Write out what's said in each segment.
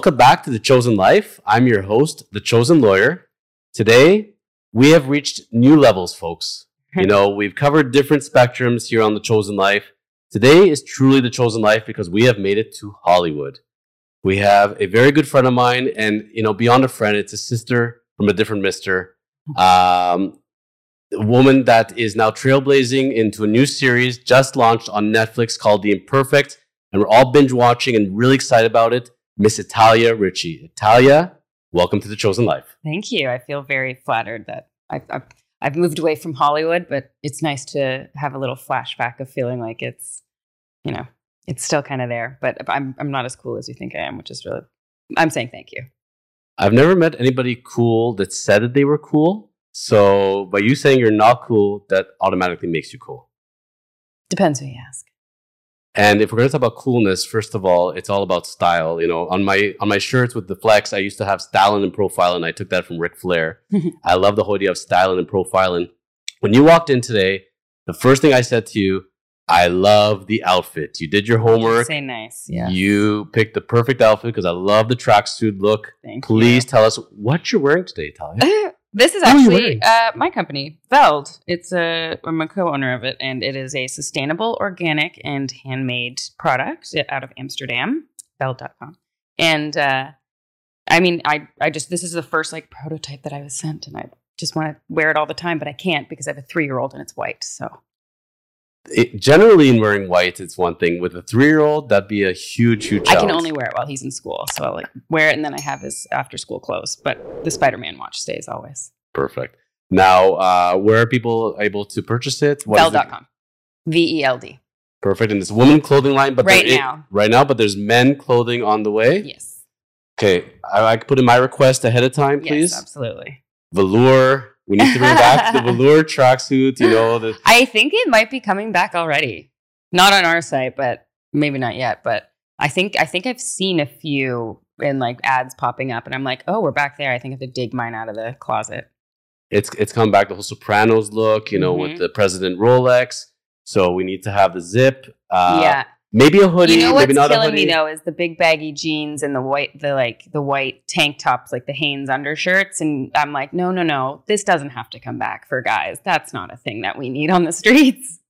Welcome back to The Chosen Life. I'm your host, The Chosen Lawyer. Today, we have reached new levels, folks. You know, we've covered different spectrums here on The Chosen Life. Today is truly The Chosen Life because we have made it to Hollywood. We have a very good friend of mine, and, you know, beyond a friend, it's a sister from a different mister. Um, a woman that is now trailblazing into a new series just launched on Netflix called The Imperfect. And we're all binge watching and really excited about it. Miss Italia Ricci. Italia, welcome to the Chosen Life. Thank you. I feel very flattered that I've, I've, I've moved away from Hollywood, but it's nice to have a little flashback of feeling like it's, you know, it's still kind of there. But I'm, I'm not as cool as you think I am, which is really, I'm saying thank you. I've never met anybody cool that said that they were cool. So by you saying you're not cool, that automatically makes you cool. Depends who you ask. And if we're going to talk about coolness, first of all, it's all about style. You know, on my on my shirts with the flex, I used to have styling and profile, and I took that from Ric Flair. I love the whole idea of styling and profiling. When you walked in today, the first thing I said to you, I love the outfit. You did your homework. Say nice. Yeah. You picked the perfect outfit because I love the tracksuit look. Thank Please you. tell us what you're wearing today, Talia. This is Who are you actually uh, my company, Veld. It's a I'm a co-owner of it, and it is a sustainable, organic, and handmade product out of Amsterdam. Veld.com. And uh, I mean, I I just this is the first like prototype that I was sent, and I just want to wear it all the time, but I can't because I have a three year old and it's white. So It, generally, in wearing white, it's one thing. With a three-year-old, that'd be a huge, huge. challenge. I can only wear it while he's in school. So I'll like wear it, and then I have his after school clothes. But the Spider Man watch stays always. Perfect. Now, uh, where are people able to purchase it? What is it? Veld.com. V E L D. Perfect. And it's women clothing line, but Right i- now. right now, but there's men clothing on the way. Yes. Okay, I, I can put in my request ahead of time, please. Yes, absolutely. Velour. We need to bring back the velour tracksuit. You know the I think it might be coming back already. Not on our site, but maybe not yet. But I think I think I've seen a few in like ads popping up, and I'm like, oh, we're back there. I think I have to dig mine out of the closet. it's it's come back the whole Sopranos look. You know with Mhm. the President Rolex. So we need to have the zip. Uh, yeah, Maybe a hoodie. you know what's maybe not a killing hoodie. me though is the big baggy jeans and the white, the like the white tank tops, like the Hanes undershirts, and I'm like, no, no, no, this doesn't have to come back for guys. That's not a thing that we need on the streets.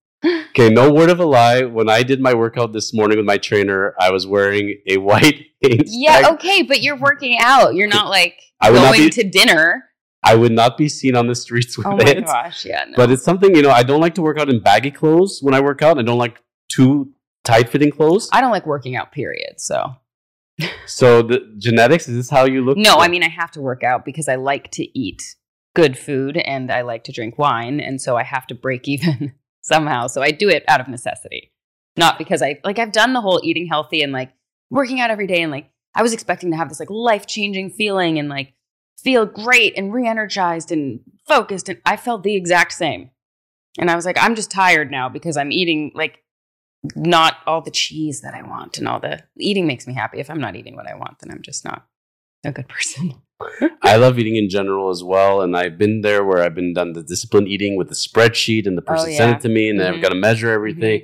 Okay, no word of a lie. When I did my workout this morning with my trainer, I was wearing a white Hanes Yeah, tag. okay, but you're working out. You're not like I going be- to dinner. I would not be seen on the streets with it. Oh my it. gosh, yeah. No. But it's something, you know, I don't like to work out in baggy clothes when I work out. I don't like too tight fitting clothes. I don't like working out, period. So, so the genetics, is this how you look? no, I mean, I have to work out because I like to eat good food and I like to drink wine. And so I have to break even somehow. So I do it out of necessity, not because I like, I've done the whole eating healthy and like working out every day. And like, I was expecting to have this like life changing feeling and like feel great and re energized and focused. And I felt the exact same. And I was like, I'm just tired now because I'm eating like not all the cheese that I want and all the eating makes me happy. If I'm not eating what I want, then I'm just not a good person. I love eating in general as well. And I've been there where I've been done the disciplined eating with the spreadsheet and the person Oh, sent it to me and then I've got to measure everything.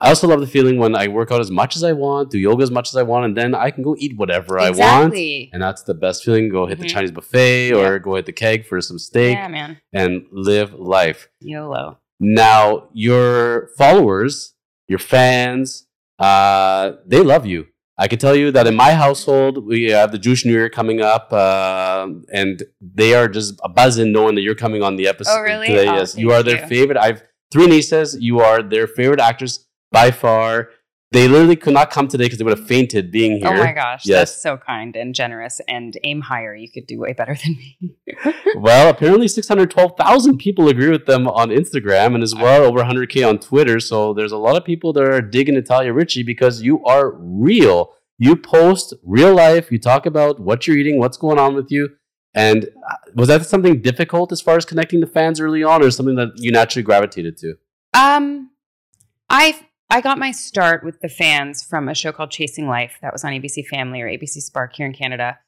I also love the feeling when I work out as much as I want, do yoga as much as I want, and then I can go eat whatever I want. And that's the best feeling. Go hit the Mhm. Chinese buffet or Yeah. go hit the keg for some steak Yeah, man. and live life. YOLO. Now, your followers, your fans, uh, they love you. I can tell you that in my household, we have the Jewish New Year coming up, uh, and they are just buzzing knowing that you're coming on the episode Oh, really? today. Oh, yes, you are their you. favorite. I've three nieces. You are their favorite actress by far. They literally could not come today because they would have fainted being here. Oh my gosh. Yes. That's so kind and generous. And aim higher. You could do way better than me. Well, apparently 612,000 people agree with them on Instagram and as well over 100K on Twitter. So there's a lot of people that are digging Italia Ricci because you are real. You post real life. You talk about what you're eating, what's going on with you. And uh, was that something difficult as far as connecting to fans early on or something that you naturally gravitated to? Um, I I got my start with the fans from a show called Chasing Life that was on ABC Family or ABC Spark here in Canada.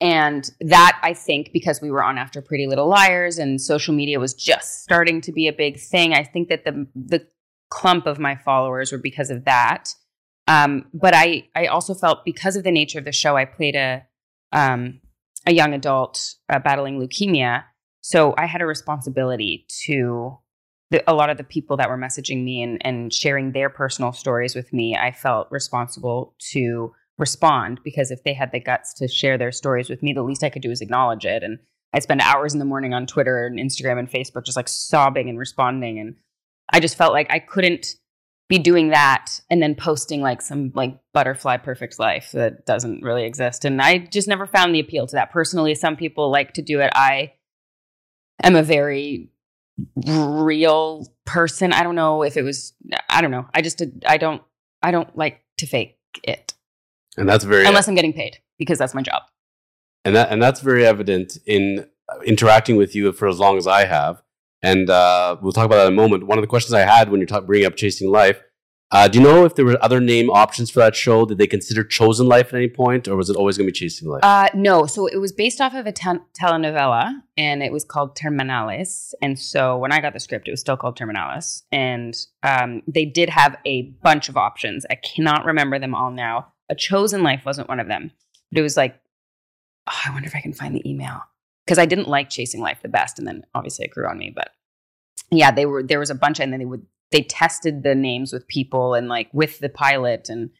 And that I think because we were on after Pretty Little Liars and social media was just starting to be a big thing, I think that the the clump of my followers were because of that. Um, but I I also felt because of the nature of the show, I played a um, a young adult uh, battling leukemia, so I had a responsibility to the, a lot of the people that were messaging me and, and sharing their personal stories with me. I felt responsible to respond because if they had the guts to share their stories with me, the least I could do is acknowledge it. And I spend hours in the morning on Twitter and Instagram and Facebook just like sobbing and responding. And I just felt like I couldn't be doing that and then posting like some like butterfly perfect life that doesn't really exist. And I just never found the appeal to that. Personally, some people like to do it. I am a very real person. I don't know if it was I don't know. I just did, I don't I don't like to fake it. And that's very unless I'm getting paid because that's my job. And that and that's very evident in interacting with you for as long as I have. And uh, we'll talk about that in a moment. One of the questions I had when you're talk, bringing up Chasing Life, uh, do you know if there were other name options for that show? Did they consider Chosen Life at any point, or was it always going to be Chasing Life? Uh, no. So it was based off of a te- telenovela, and it was called Terminales. And so when I got the script, it was still called Terminales. And um, they did have a bunch of options. I cannot remember them all now. A Chosen Life wasn't one of them, but it was like, oh, I wonder if I can find the email because I didn't like Chasing Life the best, and then obviously it grew on me. But yeah, they were there was a bunch, and then they would they tested the names with people and like with the pilot, and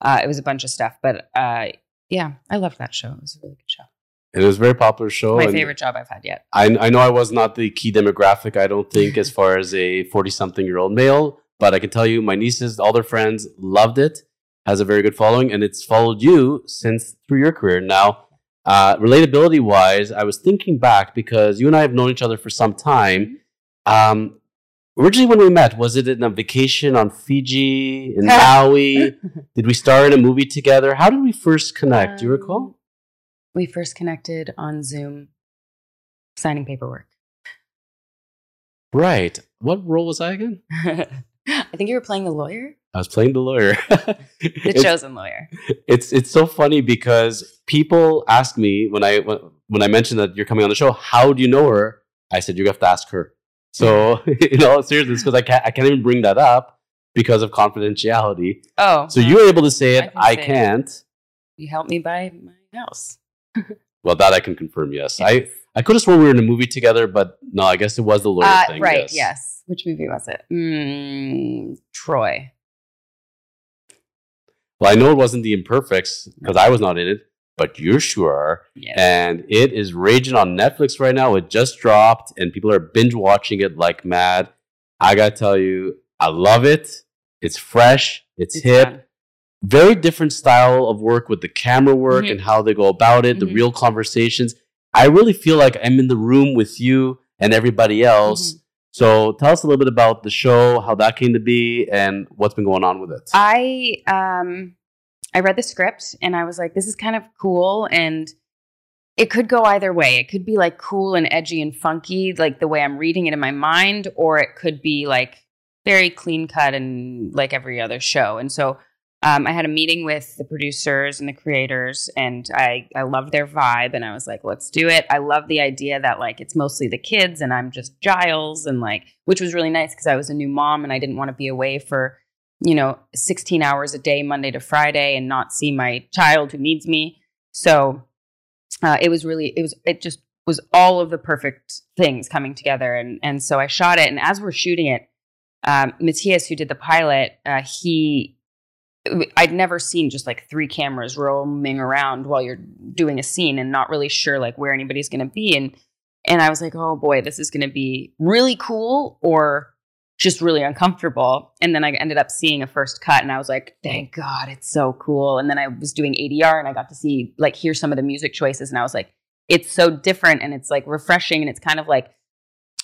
uh, it was a bunch of stuff. But uh, yeah, I loved that show. It was a really good show. And it was a very popular show. My favorite job I've had yet. I, I know I was not the key demographic. I don't think as far as a forty-something year old male, but I can tell you, my nieces, all their friends loved it. Has a very good following, and it's followed you since through your career. Now, uh, relatability wise, I was thinking back because you and I have known each other for some time. Um, originally, when we met, was it in a vacation on Fiji, in Maui? Did we star in a movie together? How did we first connect? Um, Do you recall? Um, we first connected on Zoom, signing paperwork. Right. What role was I again? I think you were playing the lawyer. I was playing the lawyer. the chosen lawyer. It's it's so funny because people ask me when I when, when I mentioned that you're coming on the show, how do you know her? I said you have to ask her. So you know, seriously, because I can't I can't even bring that up because of confidentiality. Oh, so you're able to say it. I, can. It. You helped me buy my house. well, that I can confirm. Yes, I I could have sworn we were in a movie together, but no, I guess it was the lawyer uh, thing. Right. Yes. yes. Which movie was it? Mm, Troy. Well, I know it wasn't The Imperfects because I was not in it, but you sure. Yes. And it is raging on Netflix right now. It just dropped, and people are binge watching it like mad. I gotta tell you, I love it. It's fresh. It's, it's hip. Fun. Very different style of work with the camera work mm-hmm. and how they go about it, mm-hmm. the real conversations. I really feel like I'm in the room with you and everybody else. Mm-hmm. So tell us a little bit about the show, how that came to be, and what's been going on with it. I um I read the script and I was like, this is kind of cool and it could go either way. It could be like cool and edgy and funky, like the way I'm reading it in my mind, or it could be like very clean cut and like every other show. And so um, I had a meeting with the producers and the creators, and I I loved their vibe, and I was like, let's do it. I love the idea that like it's mostly the kids, and I'm just Giles, and like which was really nice because I was a new mom and I didn't want to be away for you know 16 hours a day, Monday to Friday, and not see my child who needs me. So uh, it was really it was it just was all of the perfect things coming together, and and so I shot it, and as we're shooting it. Um, Matthias, who did the pilot, uh, he I'd never seen just like three cameras roaming around while you're doing a scene and not really sure like where anybody's going to be and and I was like, "Oh boy, this is going to be really cool or just really uncomfortable." And then I ended up seeing a first cut and I was like, "Thank God, it's so cool." And then I was doing ADR and I got to see like hear some of the music choices and I was like, "It's so different and it's like refreshing and it's kind of like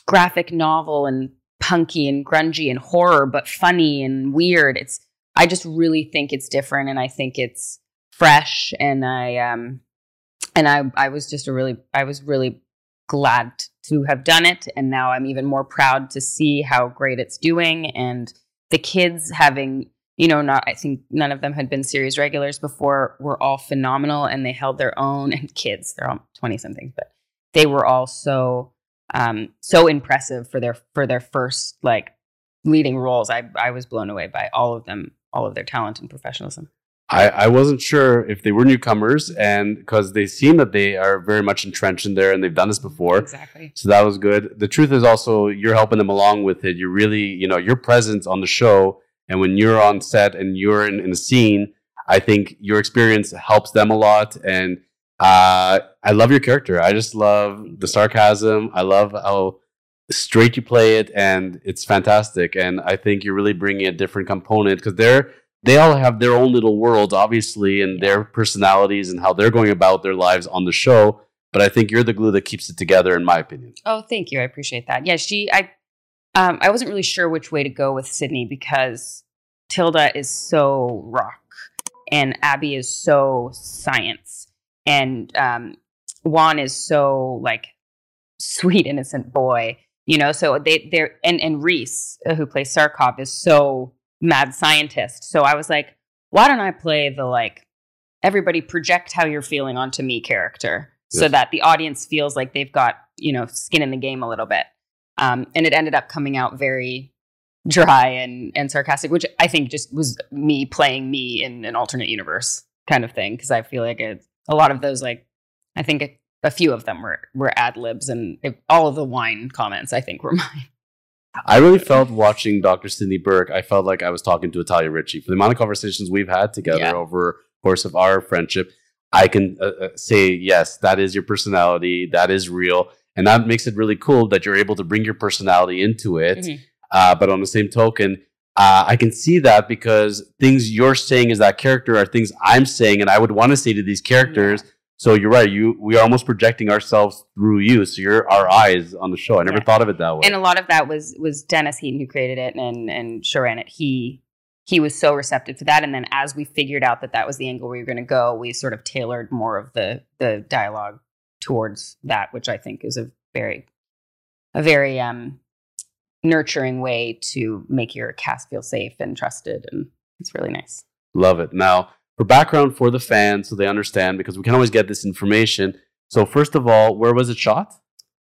graphic novel and punky and grungy and horror but funny and weird." It's I just really think it's different and I think it's fresh and I um and I I was just a really I was really glad to have done it. And now I'm even more proud to see how great it's doing. And the kids having you know not I think none of them had been series regulars before were all phenomenal. And they held their own. And kids they're all 20 something but they were all so um so impressive for their for their first like leading roles. I I was blown away by all of them all of their talent and professionalism. I, I wasn't sure if they were newcomers, and because they seem that they are very much entrenched in there and they've done this before. Exactly. So that was good. The truth is also you're helping them along with it. You're really, you know, your presence on the show and when you're on set and you're in, in the scene, I think your experience helps them a lot. And uh, I love your character. I just love the sarcasm. I love how straight you play it, and it's fantastic. And I think you're really bringing a different component because they're they all have their own little worlds, obviously, and their personalities and how they're going about their lives on the show. But I think you're the glue that keeps it together, in my opinion. Oh, thank you. I appreciate that. Yeah, she. I. Um, I wasn't really sure which way to go with Sydney because Tilda is so rock, and Abby is so science, and um, Juan is so like sweet, innocent boy. You know, so they they're and and Rhys, uh, who plays Sarkov, is so mad scientist. So I was like, why don't I play the like everybody project how you're feeling onto me character so that the audience feels like they've got, you know, skin in the game a little bit. Um, and it ended up coming out very dry and, and sarcastic, which I think just was me playing me in an alternate universe kind of thing. Cause I feel like it, a lot of those, like, I think a, a few of them were, were ad libs and it, all of the wine comments I think were mine. I really felt watching Dr. Sydney Burke, I felt like I was talking to Italia Ricci. For the amount of conversations we've had together Yeah. over the course of our friendship, I can uh, uh, say, yes, that is your personality. That is real. And that makes it really cool that you're able to bring your personality into it. Mhm. Uh, but on the same token, uh, I can see that because things you're saying as that character are things I'm saying, and I would want to say to these characters. So you're right. You we are almost projecting ourselves through you. So you're our eyes on the show. I never Yeah. thought of it that way. and a lot of that was was Dennis Heaton who created it and and it. He he was so receptive to that, and then as we figured out that that was the angle we were going to go, we sort of tailored more of the the dialogue towards that, which I think is a very a very um nurturing way to make your cast feel safe and trusted, and it's really nice. Love it. Now, for background for the fans, so they understand, because we can always get this information. So, first of all, where was it shot?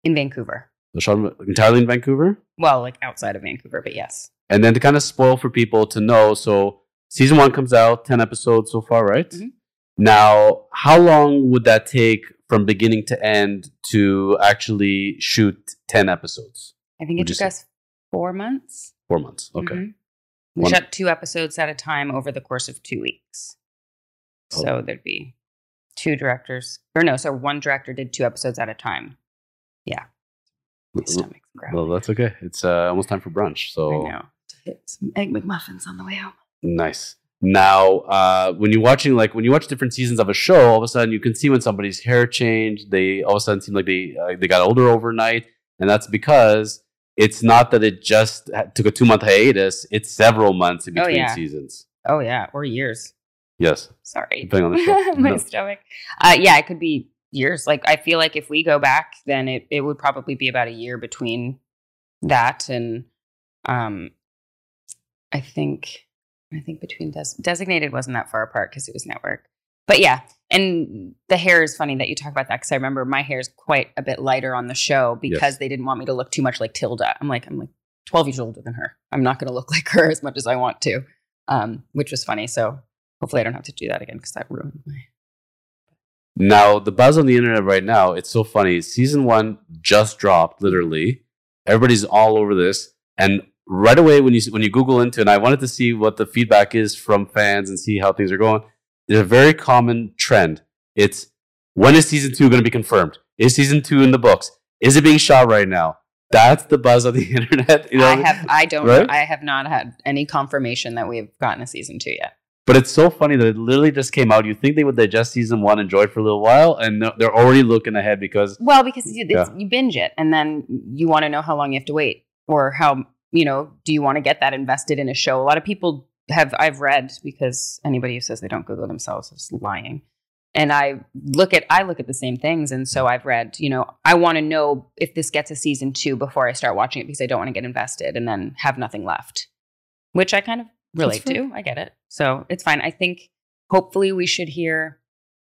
In Vancouver, It shot entirely in Vancouver. well, like outside of Vancouver, but yes, And then to kind of spoil for people to know, so season one comes out, 10 episodes so far, right? Mhm. Now, how long would that take from beginning to end to actually shoot 10 episodes? I think it took us four months. Four months. Okay. Mhm. We One- shot two episodes at a time over the course of two weeks. Oh. So there'd be two directors, or no, so one director did two episodes at a time. My stomach's growling. Well, that's okay. It's uh, almost time for brunch. So I know. To hit some egg McMuffins on the way home. Nice. Now, uh, when you're watching, like when you watch different seasons of a show, all of a sudden you can see when somebody's hair changed. They all of a sudden seem like they uh, they got older overnight, and that's because it's not that it just took a two month hiatus. It's several months in Oh, between yeah. seasons. Oh yeah, or years. Yes, Sorry, depending on the show. my No. stomach. Uh, yeah, it could be years. Like I feel like if we go back, then it it would probably be about a year between that and um, I think I think between des- designated wasn't that far apart because it was network. But yeah, and the hair is funny that you talk about that because I remember my hair is quite a bit lighter on the show because Yes. they didn't want me to look too much like Tilda. I'm like I'm like 12 years older than her. I'm not going to look like her as much as I want to, um, which was funny. So hopefully I don't have to do that again because that ruined my. Now, the buzz on the internet right now, it's so funny. Season one just dropped, literally. Everybody's all over this. And right away, when you when you Google into it, and I wanted to see what the feedback is from fans and see how things are going, there's a very common trend. It's when is season two going to be confirmed? Is season two in the books? Is it being shot right now? That's the buzz on the internet. You know? I have I don't Right? I have not had any confirmation that we've gotten a season two yet. But it's so funny that it literally just came out. You think they would digest season one, enjoy it for a little while, and they're- already looking ahead because Well, because you, Yeah. you binge it and then you want to know how long you have to wait or how you know do you want to get that invested in a show. A lot of people have I've read because anybody who says they don't Google themselves is lying. And I look at I look at the same things, and so I've read. You know, I want to know if this gets a season two before I start watching it because I don't want to get invested and then have nothing left, which I kind of relate to. I get it, so it's fine. I think hopefully we should hear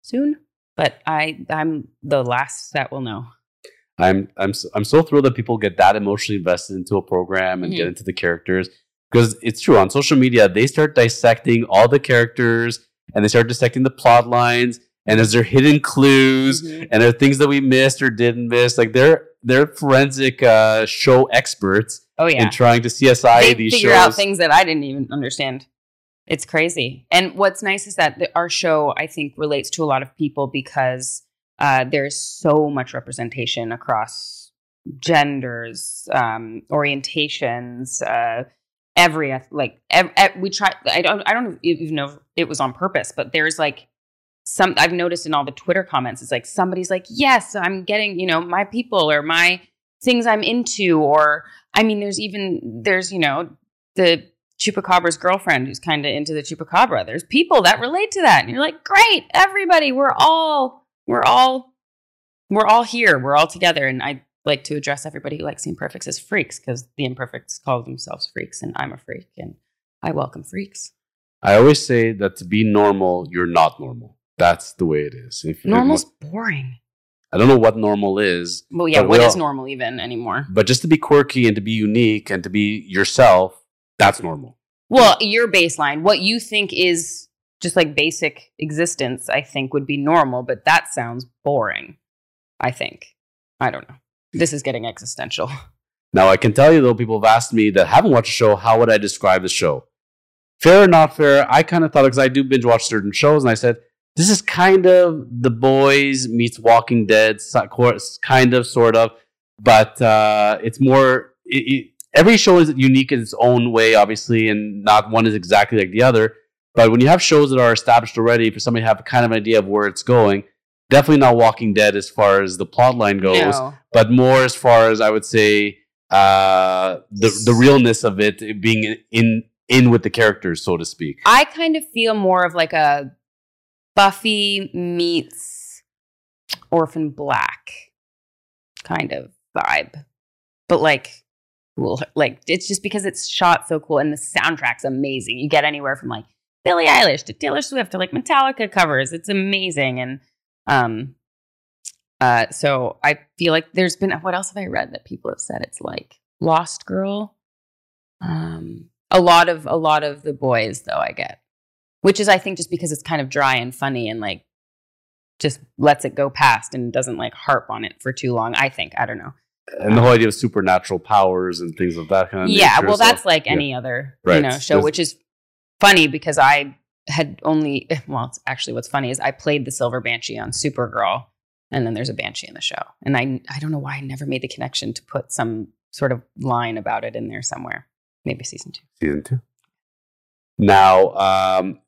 soon, but I I'm the last that will know. I'm I'm so, I'm so thrilled that people get that emotionally invested into a program and get Mhm. into the characters because it's true on social media they start dissecting all the characters and they start dissecting the plot lines and is there hidden clues Mhm. and there are things that we missed or didn't miss like they're they're forensic uh, show experts Oh yeah. in trying to CSI they these figure shows. out things that I didn't even understand. It's crazy. And what's nice is that the, our show, I think, relates to a lot of people because uh, there's so much representation across genders, um, orientations, uh, every like ev- ev- we try. I don't. I don't even know if it was on purpose, but there's like some. I've noticed in all the Twitter comments, it's like somebody's like, "Yes, I'm getting you know my people or my things I'm into," or I mean, there's even there's you know the chupacabra's girlfriend who's kind of into the chupacabra. There's people that relate to that, and you're like, great, everybody, we're all we're all we're all here, we're all together. And I like to address everybody who likes the imperfects as freaks because the imperfects call themselves freaks, and I'm a freak, and I welcome freaks. I always say that to be normal, you're not normal. That's the way it is. If, Normal's boring. I don't know what normal is, Well, yeah, what we is normal even anymore? but just to be quirky and to be unique and to be yourself, that's normal. Well, your baseline, what you think is just like basic existence, I think would be normal, but that sounds boring. I think. I don't know. This is getting existential. Now, I can tell you though, people have asked me that haven't watched the show, how would I describe the show? Fair or not fair, I kind of thought, because I do binge watch certain shows, and I said, this is kind of The Boys meets Walking Dead, kind of, sort of, but uh, it's more. It, it, every show is unique in its own way, obviously, and not one is exactly like the other. But when you have shows that are established already, for somebody to have kind of idea of where it's going, definitely not Walking Dead as far as the plot line goes No. but more as far as I would say uh, the the realness of it being in in with the characters, so to speak. I kind of feel more of like a Buffy meets Orphan Black kind of vibe. But like cool like it's just because it's shot so cool and the soundtrack's amazing. You get anywhere from like Billie Eilish to Taylor Swift to like Metallica covers. It's amazing and um uh so I feel like there's been what else have I read that people have said it's like Lost Girl. Um a lot of a lot of the boys though I get which is I think just because it's kind of dry and funny and like just lets it go past and doesn't like harp on it for too long. I think I don't know. And the whole idea of supernatural powers and things of that kind of yeah, nature, well, so- that's like yeah. any other Right. you know show, There's- which is funny because I had only well, it's actually what's funny is I played the Silver Banshee on Supergirl, and then there's a Banshee in the show, and I I don't know why I never made the connection to put some sort of line about it in there somewhere. Maybe season two. season two. Now, um,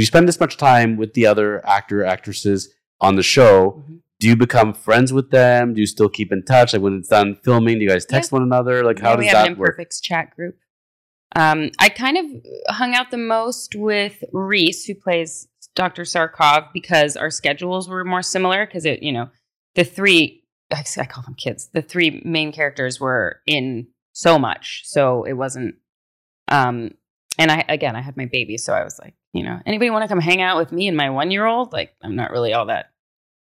you spend this much time with the other actor actresses on the show. Mhm. Do you become friends with them? Do you still keep in touch? Like when it's done filming, do you guys text one another? Like how Yeah, does we have that an work? Imperfects chat group. Um, I kind of hung out the most with Rhys, who plays Dr. Sarkov, because our schedules were more similar. Because it, you know, the three I I call them kids. The three main characters were in so much, so it wasn't. Um, and I again, I had my baby, so I was like, you know, anybody want to come hang out with me and my one year old? Like, I'm not really all that.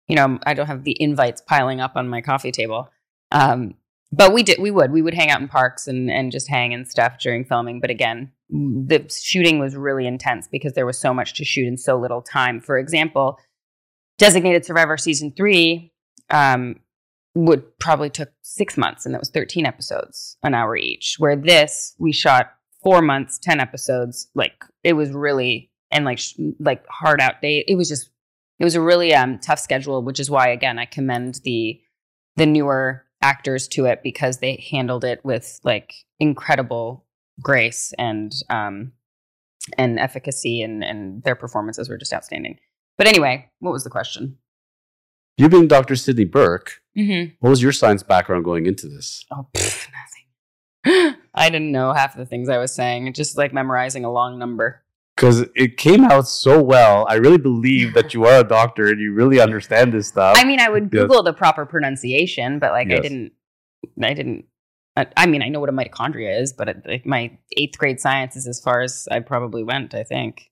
You know, I don't have the invites piling up on my coffee table. Um, but we did we would we would hang out in parks and and just hang and stuff during filming but again the shooting was really intense because there was so much to shoot in so little time for example designated survivor season three um, would probably took six months and that was 13 episodes an hour each where this we shot four months 10 episodes like it was really and like sh- like hard out date. it was just it was a really um, tough schedule which is why again i commend the the newer actors to it because they handled it with like incredible grace and um and efficacy and and their performances were just outstanding. But anyway, what was the question? You being Dr. Sydney Burke, Mm-hmm. what was your science background going into this? Oh, pff, nothing. I didn't know half of the things I was saying. It's just like memorizing a long number. Because it came out so well. I really believe that you are a doctor and you really understand this stuff. I mean, I would Yes. Google the proper pronunciation, but like I didn't. I didn't. I, I mean, I know what a mitochondria is, but it, like my eighth grade science is as far as I probably went. I think.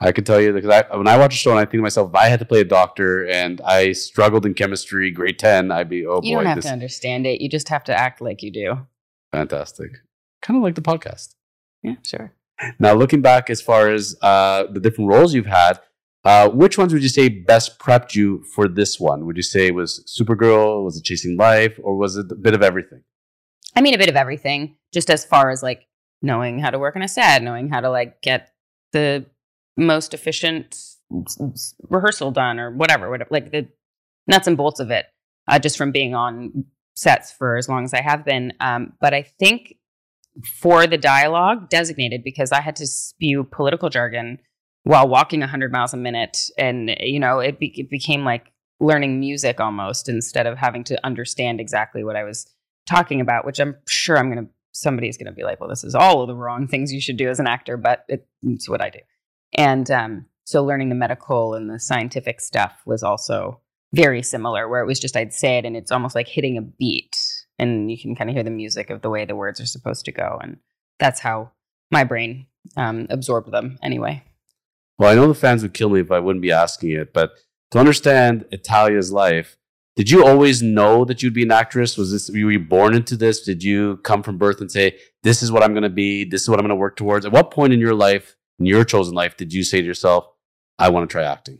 I can tell you because I, when I watch a show and I think to myself, if I had to play a doctor and I struggled in chemistry, grade 10, I'd be, oh you boy, don't have this to understand it. You just have to act like you do. fantastic. Kind of like the podcast. Yeah, sure. Now, looking back as far as uh, the different roles you've had, uh, which ones would you say best prepped you for this one? Would you say it was Supergirl, was it Chasing Life, or was it a bit of everything? I mean, a bit of everything, just as far as like knowing how to work on a set, knowing how to like get the most efficient s- s- rehearsal done or whatever, whatever, like the nuts and bolts of it, uh, just from being on sets for as long as I have been. Um, but I think for the dialogue, designated because I had to spew political jargon while walking 100 miles a minute. And, you know, it, be- it became like learning music almost instead of having to understand exactly what I was talking about, which I'm sure I'm going to, somebody's going to be like, well, this is all of the wrong things you should do as an actor, but it, it's what I do. And um, so learning the medical and the scientific stuff was also very similar, where it was just I'd say it and it's almost like hitting a beat and you can kind of hear the music of the way the words are supposed to go. And that's how my brain um, absorbed them anyway. Well, I know the fans would kill me if I wouldn't be asking it, but to understand Italia's life, did you always know that you'd be an actress? Was this were you born into this? Did you come from birth and say, "This is what I'm going to be. This is what I'm going to work towards"? At what point in your life, in your chosen life, did you say to yourself, "I want to try acting"?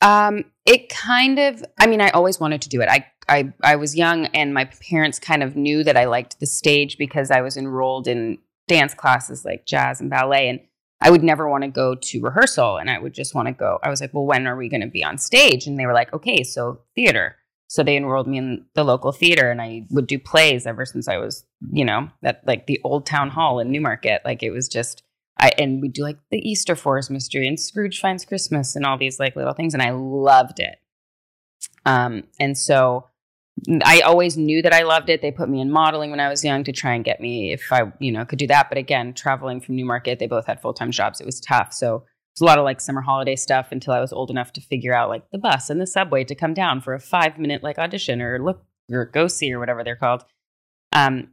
Um, it kind of, I mean, I always wanted to do it. I, I, I was young and my parents kind of knew that I liked the stage because I was enrolled in dance classes like jazz and ballet. And I would never want to go to rehearsal and I would just want to go. I was like, well, when are we going to be on stage? And they were like, okay, so theater. So they enrolled me in the local theater and I would do plays ever since I was, you know, at like the old town hall in Newmarket. Like it was just, I, and we do like the Easter Forest mystery and Scrooge finds Christmas and all these like little things. And I loved it. Um, and so I always knew that I loved it. They put me in modeling when I was young to try and get me if I, you know, could do that. But again, traveling from Newmarket, they both had full time jobs. It was tough. So it was a lot of like summer holiday stuff until I was old enough to figure out like the bus and the subway to come down for a five minute like audition or look or go see or whatever they're called. Um,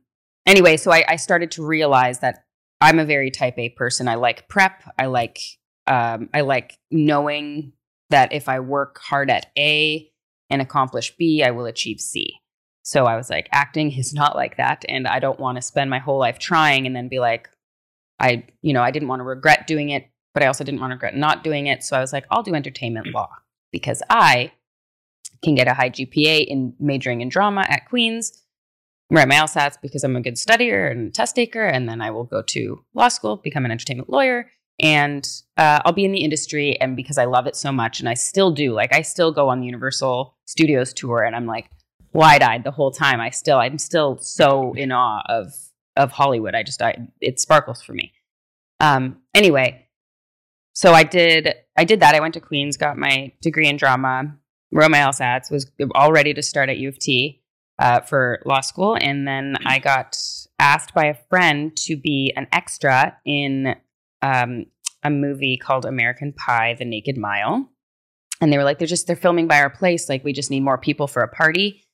anyway, so I, I started to realize that I'm a very type A person. I like prep. I like um, I like knowing that if I work hard at A and accomplish B, I will achieve C. So I was like, acting is not like that, and I don't want to spend my whole life trying and then be like, I you know I didn't want to regret doing it, but I also didn't want to regret not doing it. So I was like, I'll do entertainment law because I can get a high GPA in majoring in drama at Queens write my LSATs because I'm a good studier and test taker, and then I will go to law school, become an entertainment lawyer, and uh, I'll be in the industry. And because I love it so much, and I still do, like I still go on the Universal Studios tour, and I'm like wide eyed the whole time. I still, I'm still so in awe of of Hollywood. I just, I it sparkles for me. Um, anyway, so I did, I did that. I went to Queens, got my degree in drama, wrote my LSATs, was all ready to start at U of T uh, for law school. And then I got asked by a friend to be an extra in um, a movie called American Pie: The Naked Mile. And they were like, they're just they're filming by our place. Like we just need more people for a party.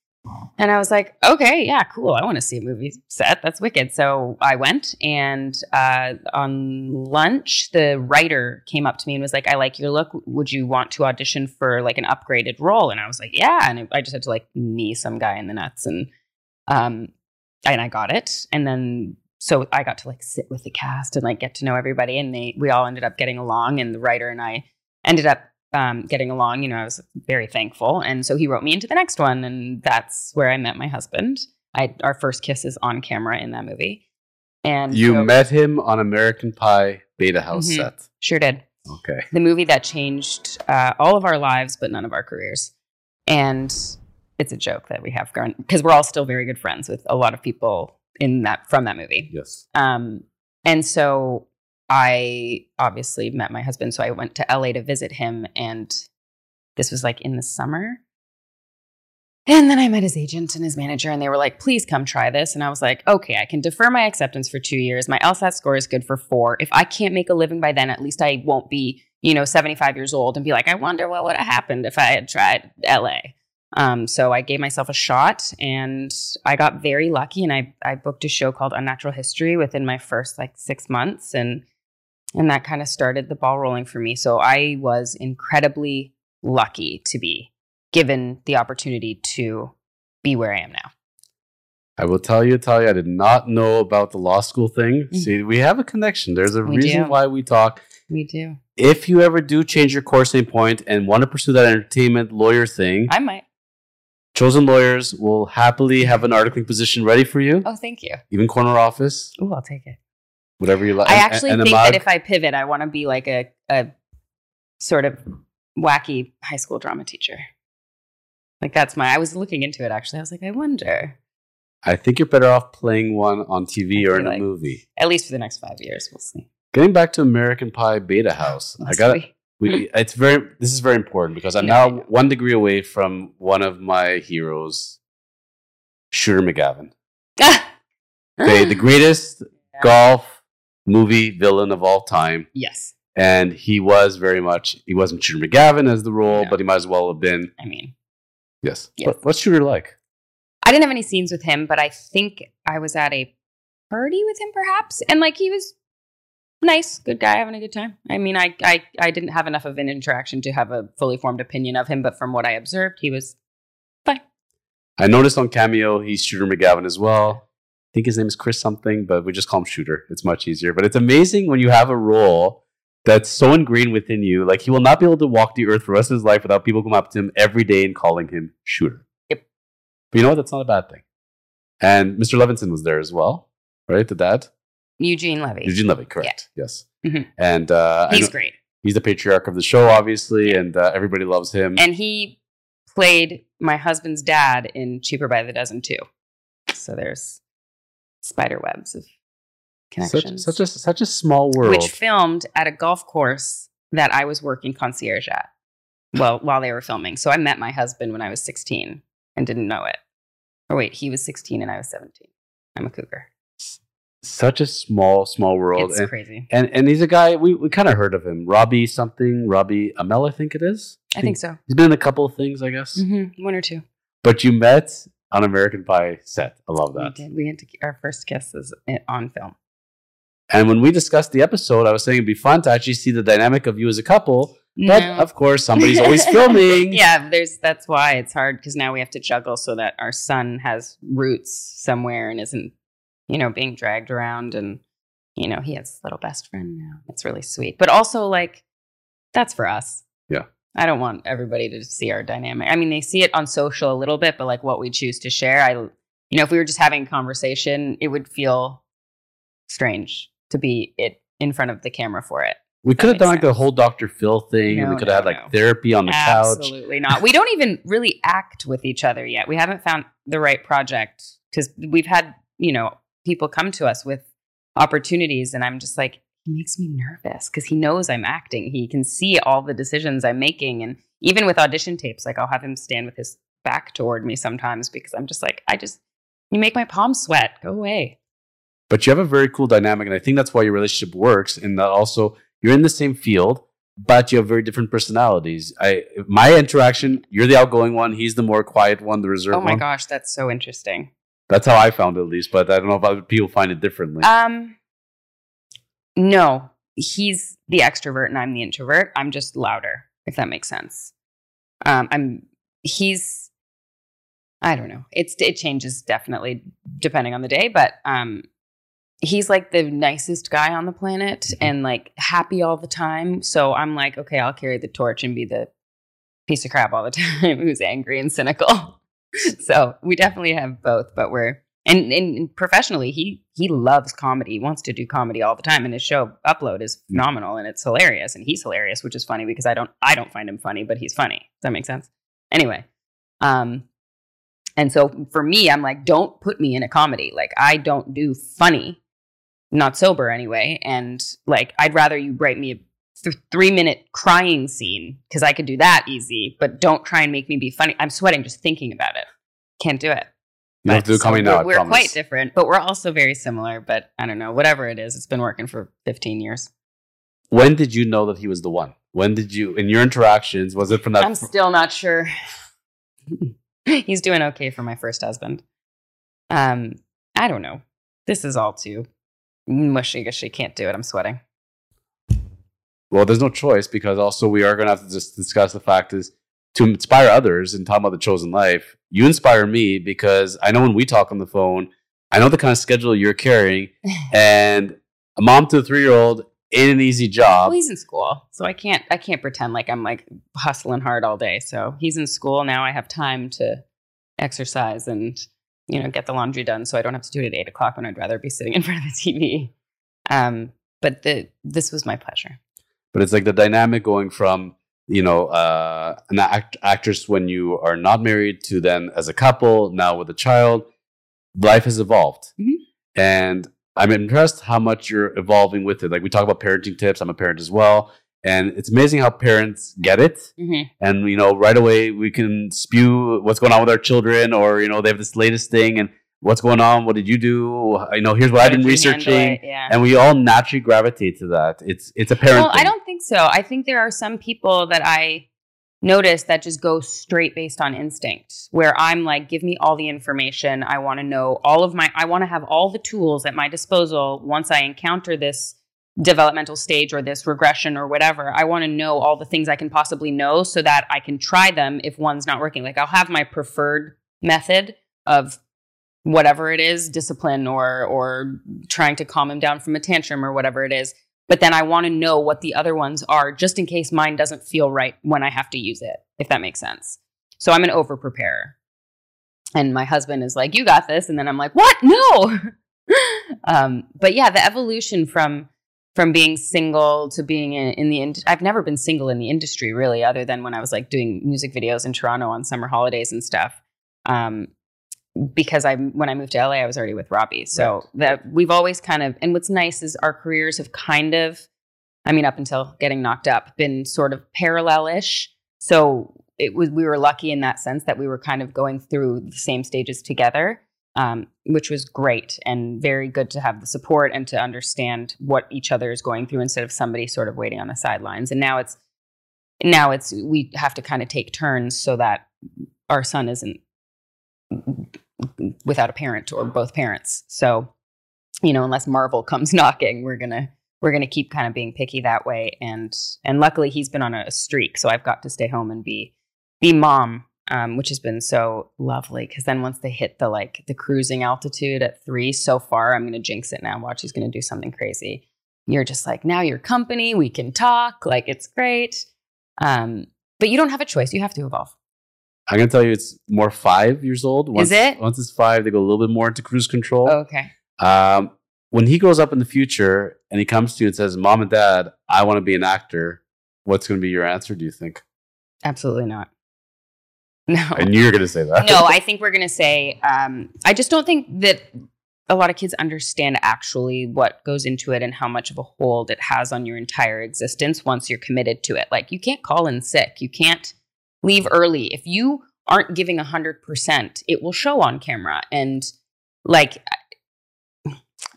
And I was like, okay, yeah, cool. I want to see a movie set. That's wicked. So I went, and uh, on lunch, the writer came up to me and was like, I like your look. Would you want to audition for like an upgraded role? And I was like, yeah. And I just had to like knee some guy in the nuts, and um, and I got it. And then so I got to like sit with the cast and like get to know everybody, and they we all ended up getting along, and the writer and I ended up um, getting along. You know, I was very thankful, and so he wrote me into the next one, and that's where I met my husband. I our first kiss is on camera in that movie, and You so- met him on American Pie Beta House Mhm. set. sure did Okay. the movie that changed uh, all of our lives, but none of our careers. And it's a joke that we have gone because we're all still very good friends with a lot of people in that from that movie. Yes. Um, and so I obviously met my husband. So I went to LA to visit him, and this was like in the summer. And then I met his agent and his manager, and they were like, please come try this. And I was like, okay, I can defer my acceptance for two years. My LSAT score is good for four. If I can't make a living by then, at least I won't be, you know, 75 years old and be like, I wonder what would have happened if I had tried LA. Um, so I gave myself a shot and I got very lucky and I, I booked a show called Unnatural History within my first like six months and and that kind of started the ball rolling for me. So I was incredibly lucky to be given the opportunity to be where I am now. I will tell you, tell you, I did not know about the law school thing. Mhm. See, we have a connection. There's a We reason do. why we talk. We do. If you ever do change your course any point and want to pursue that entertainment lawyer thing, I might. Chosen lawyers will happily have an articling position ready for you, Oh, thank you. even corner office, Oh, I'll take it. whatever you like. I actually and a think that if I pivot, I want to be like a, a sort of wacky high school drama teacher. Like that's my. I was looking into it actually. I was like, I wonder. I think you're better off playing one on TV or in feel a movie. At least for the next five years, we'll see. Getting back to American Pie Beta House, I got be. We it's very this is very important because I'm I now one degree away from one of my heroes, Shooter McGavin. Okay, the greatest Yeah. golf movie villain of all time. Yes, And he was very much he wasn't Shooter McGavin as the role, No. but he might as well have been. I mean, Yes. Yes. What, what's Shooter like? I didn't have any scenes with him, but I think I was at a party with him, perhaps, and like he was nice, good guy, having a good time. I mean, I I I didn't have enough of an interaction to have a fully formed opinion of him, but from what I observed, he was fine. I noticed on Cameo he's Shooter McGavin as well. I think his name is Chris something, but we just call him Shooter. It's much easier. But it's amazing when you have a role that's so ingrained within you. Like he will not be able to walk the earth for the rest of his life without people coming up to him every day and calling him Shooter. Yep. But you know what? That's not a bad thing. And Mr. Levenstein was there as well, right? The dad, Eugene Levy. Eugene Levy, correct? Yes. Mhm. And uh, He's great. he's the patriarch of the show, obviously, and uh, everybody loves him. And he played my husband's dad in Cheaper by the Dozen too. So there's spider webs of such, connections. such a such a small world. which filmed at a golf course that I was working concierge at. Well, while they were filming. So I met my husband when I was 16 and didn't know it. Or wait, he was 16 and I was 17. I'm a cougar. Such a small small world. It's and, crazy. and and he's a guy we, we kind of heard of him. Robbie something, Robbie Amell, I think it is. I think so. He's been in a couple of things, I guess. hmm One or two. But you met on American Pie set. I love that. We did. We had to, our first kisses i- on film. And when we discussed the episode, I was saying it'd be fun to actually see the dynamic of you as a couple. But No. of course, somebody's always filming. yeah, there's that's why it's hard because now we have to juggle so that our son has roots somewhere and isn't, you know, being dragged around and you know, he has a little best friend now. It's really sweet. But also like that's for us. Yeah. I don't want everybody to see our dynamic. I mean, they see it on social a little bit, but like what we choose to share, I you know, if we were just having a conversation, it would feel strange to be it in front of the camera for it. We could have done like the whole Dr. Phil thing. No, we could have had like no. therapy on the couch. Absolutely not. We don't even really act with each other yet. We haven't found the right project because we've had, you know, people come to us with opportunities, and I'm just like, he makes me nervous because he knows I'm acting. He can see all the decisions I'm making. And even with audition tapes, like I'll have him stand with his back toward me sometimes because I'm just like, I just, you make my palms sweat. Go away. But you have a very cool dynamic, and I think that's why your relationship works. and that also you're in the same field, but you have very different personalities. I my interaction, you're the outgoing one, he's the more quiet one, the reserved Oh my one. gosh, that's so interesting. That's how I found it, at least, but I don't know if other people find it differently. Um, no, he's the extrovert and I'm the introvert. I'm just louder, if that makes sense. Um, I'm he's I don't know. It's it changes definitely depending on the day, but um, he's like the nicest guy on the planet Mhm. and like happy all the time. So I'm like, okay, I'll carry the torch and be the piece of crap all the time who's angry and cynical. so we definitely have both, but we're and, and professionally he he loves comedy. He wants to do comedy all the time, and his show Upload is phenomenal and it's hilarious, and he's hilarious, which is funny because I don't I don't find him funny, but he's funny. Does that make sense? Anyway, um, and so for me, I'm like, don't put me in a comedy. Like I don't do funny, not sober anyway, and like I'd rather you write me a th- three minute crying scene because I could do that easy, but don't try and make me be funny. I'm sweating just thinking about it. Can't do it. you have to do comedy so now. I We're, we're quite different, but we're also very similar. But I don't know, whatever it is, it's been working for 15 years. When did you know that he was the one? When did you, in your interactions, was it from that? I'm still not sure. He's doing okay for my first husband. Um, I don't know. This is all too mushy gushy. Can't do it. I'm sweating. Well, there's no choice because also we are going to have to just discuss the fact is to inspire others and talk about the chosen life, you inspire me because I know when we talk on the phone, I know the kind of schedule you're carrying, and a mom to a three year old ain't an easy job. Well, he's in school, so I can't I can't pretend like I'm like hustling hard all day. So he's in school now. I have time to exercise and you know get the laundry done, so I don't have to do it at eight o'clock when I'd rather be sitting in front of the TV. Um, but the this was my pleasure. But it's like the dynamic going from you know uh, an act- actress when you are not married to then as a couple now with a child life has evolved Mhm. and i'm impressed how much you're evolving with it like we talk about parenting tips i'm a parent as well and it's amazing how parents get it Mm-hmm. and you know right away we can spew what's going on with our children or you know they have this latest thing and what's going on what did you do you know here's what i've been researching Yeah. and we all naturally gravitate to that it's it's apparent parent Well, I don't think so. I think there are some people that I notice that just go straight based on instinct, where I'm like, give me all the information. I want to know all of my, I want to have all the tools at my disposal once I encounter this developmental stage or this regression or whatever. I want to know all the things I can possibly know so that I can try them if one's not working. Like I'll have my preferred method of whatever it is, discipline or or trying to calm him down from a tantrum or whatever it is. But then I want to know what the other ones are just in case mine doesn't feel right when I have to use it, if that makes sense. So I'm an over preparer. And my husband is like, You got this. And then I'm like, What? No. um, but yeah, the evolution from from being single to being in, in the I've never been single in the industry really, other than when I was like doing music videos in Toronto on summer holidays and stuff. Um, because I when I moved to LA, I was already with Robbie. So Right. that we've always kind of and what's nice is our careers have kind of, I mean, up until getting knocked up, been sort of parallel-ish. So it was we were lucky in that sense that we were kind of going through the same stages together, um, which was great and very good to have the support and to understand what each other is going through instead of somebody sort of waiting on the sidelines. And now it's now it's we have to kind of take turns so that our son isn't without a parent or both parents. So, you know, unless Marvel comes knocking, we're gonna we're gonna keep kind of being picky that way. And and luckily he's been on a streak, so I've got to stay home and be be mom, um, which has been so lovely. Because then once they hit the like the cruising altitude at three, so far I'm gonna jinx it now. Watch, he's gonna do something crazy. You're just like now you're company, we can talk, like it's great. Um, but you don't have a choice; you have to evolve. I'm gonna tell you, it's more five years old. Once, it? Once it's five, they go a little bit more into cruise control. Okay. Um, when he grows up in the future and he comes to you and says, "Mom and Dad, I want to be an actor," what's gonna be your answer? Do you think? Absolutely not. No. I knew you were gonna say that. no, I think we're going to say, um, I just don't think that a lot of kids understand actually what goes into it and how much of a hold it has on your entire existence once you're committed to it. Like, you can't call in sick, you can't leave early. If you aren't giving 100%, it will show on camera. And, like,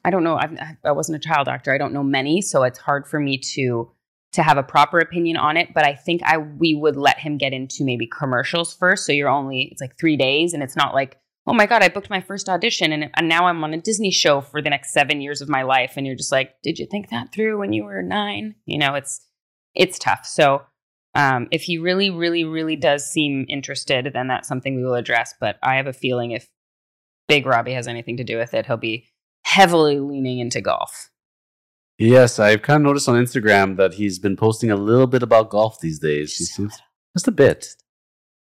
I don't know. I've, I wasn't a child actor. I don't know many, so it's hard for me to to have a proper opinion on it. But I think I we would let him get into maybe commercials first. So you're only it's like three days, and it's not like oh my god, I booked my first audition, and, and now I'm on a Disney show for the next seven years of my life. And you're just like, did you think that through when you were nine? You know, it's it's tough. So um, if he really, really, really does seem interested, then that's something we will address. But I have a feeling if Big Robbie has anything to do with it, he'll be heavily leaning into golf. Yes, I've kind of noticed on Instagram that he's been posting a little bit about golf these days. He Just a seems just a bit,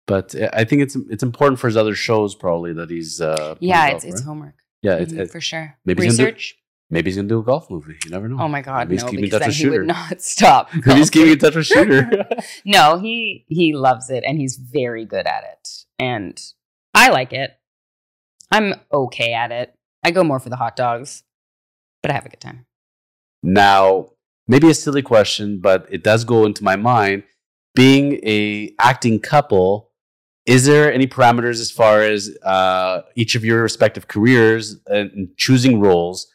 but uh, I think it's it's important for his other shows probably that he's. Uh, Yeah, golf, it's it's right? homework yeah. It's, Mhm, it's, for sure. maybe Research. Maybe he's gonna do a golf movie. You never know. Oh my god, Maybe he's no! keeping in touch with he Shooter. would not stop. Maybe he's keeping in touch with Shooter. no, he he loves it and he's very good at it, and I like it. I'm okay at it. I go more for the hot dogs, but I have a good time. Now, maybe a silly question, but it does go into my mind. Being a acting couple, is there any parameters as far as uh, each of your respective careers and choosing roles?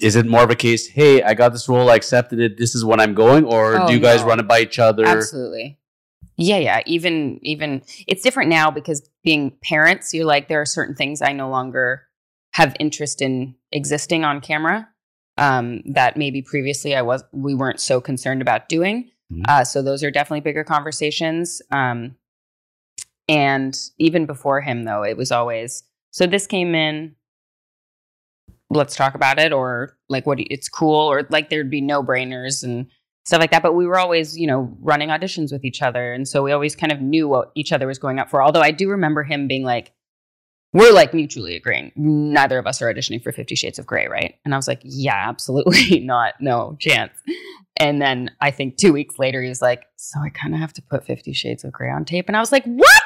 Is it more of a case, hey, I got this role, I accepted it, this is when I'm going, or Oh, do you guys no. run it by each other? Absolutely. Yeah, yeah. Even even it's different now because being parents, you're like there are certain things I no longer have interest in existing on camera. Um, that maybe previously I was we weren't so concerned about doing. Mhm. Uh, so those are definitely bigger conversations. Um, And even before him, though, it was always so this came in, let's talk about it, or like what it's cool, or like there'd be no brainers and stuff like that. But we were always, you know, running auditions with each other. And so we always kind of knew what each other was going up for. Although I do remember him being like, we're like mutually agreeing. Neither of us are auditioning for Fifty Shades of Grey, right? And I was like, yeah, absolutely not. No chance. And then I think two weeks later, he was like, so I kind of have to put Fifty Shades of Grey on tape. And I was like, what?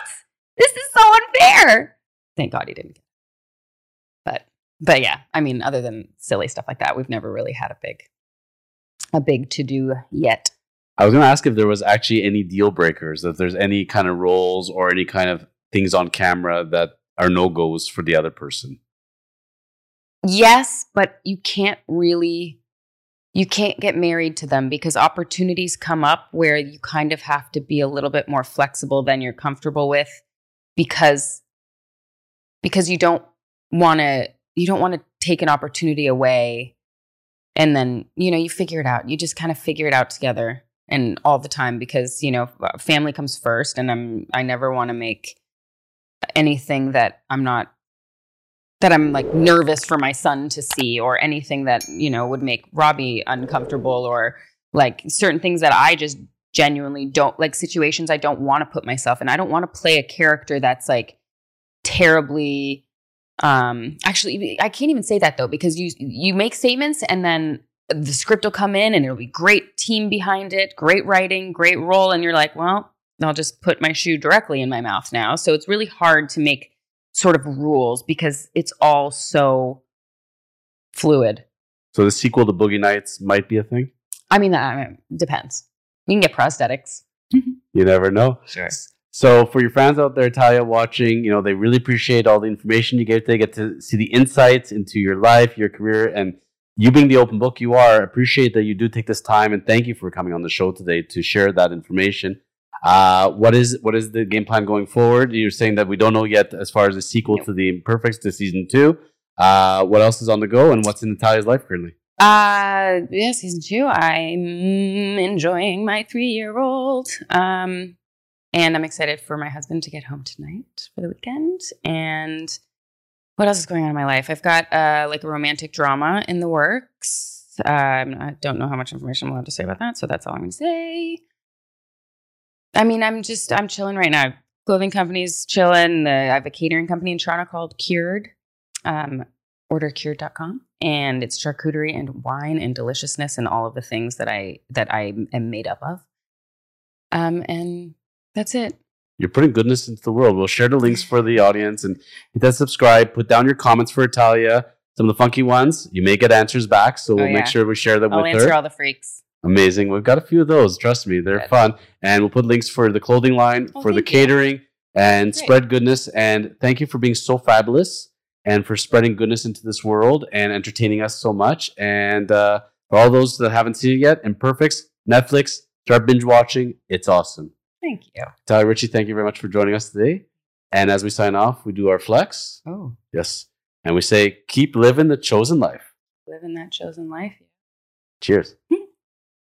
This is so unfair. Thank God he didn't. But, yeah, I mean, other than silly stuff like that, we've never really had a big, a big to do yet. I was going to ask if there was actually any deal breakers, if there's any kind of roles or any kind of things on camera that are no goes for the other person. Yes, but you can't really you can't get married to them because opportunities come up where you kind of have to be a little bit more flexible than you're comfortable with because because you don't want to you don't want to take an opportunity away and then you know you figure it out you just kind of figure it out together and all the time because you know uh, family comes first and i'm i never want to make anything that I'm not that I'm like nervous for my son to see or anything that, you know, would make Robbie uncomfortable or like certain things that I just genuinely don't like situations I don't want to put myself in. I don't want to play a character that's like terribly um actually I can't even say that though because you you make statements and then the script will come in and it'll be great team behind it, great writing, great role and you're like, well, I'll just put my shoe directly in my mouth now. So it's really hard to make sort of rules because it's all so fluid. So the sequel to Boogie Nights might be a thing? I mean, that I mean, depends. You can get prosthetics. you never know. Sure. So for your fans out there, Italia, watching, you know, they really appreciate all the information you gave. They get to see the insights into your life, your career, and you being the open book you are. Appreciate that you do take this time, and thank you for coming on the show today to share that information. Uh, what is what is the game plan going forward? You're saying that we don't know yet as far as the sequel to the Imperfects to season two. Uh, what else is on the go, and what's in Italia's life currently? Uh, yeah, season two. I'm enjoying my three year old. Um, and I'm excited for my husband to get home tonight for the weekend. And what else is going on in my life? I've got uh, like a romantic drama in the works. Um, I don't know how much information I'm allowed to say about that, so that's all I'm going to say. I mean, I'm just I'm chilling right now. Clothing companies chilling. I have a catering company in Toronto called Cured. Um, ordercured.com and it's charcuterie and wine and deliciousness and all of the things that I that I am made up of. Um, and that's it. You're putting goodness into the world. We'll share the links for the audience and hit that subscribe. Put down your comments for Italia. Some of the funky ones. You may get answers back, so we'll oh, yeah. make sure we share them I'll with her. I'll answer all the freaks. Amazing. We've got a few of those. Trust me, they're Good. fun. And we'll put links for the clothing line, oh, for the catering, you. and Great. spread goodness. And thank you for being so fabulous and for spreading goodness into this world and entertaining us so much. And uh, for all those that haven't seen it yet, Imperfects, Netflix, start binge watching. It's awesome. Thank you. Italia Ricci, thank you very much for joining us today. And as we sign off, we do our flex. Oh. Yes. And we say, keep living the chosen life. Living that chosen life. Cheers. Hmm.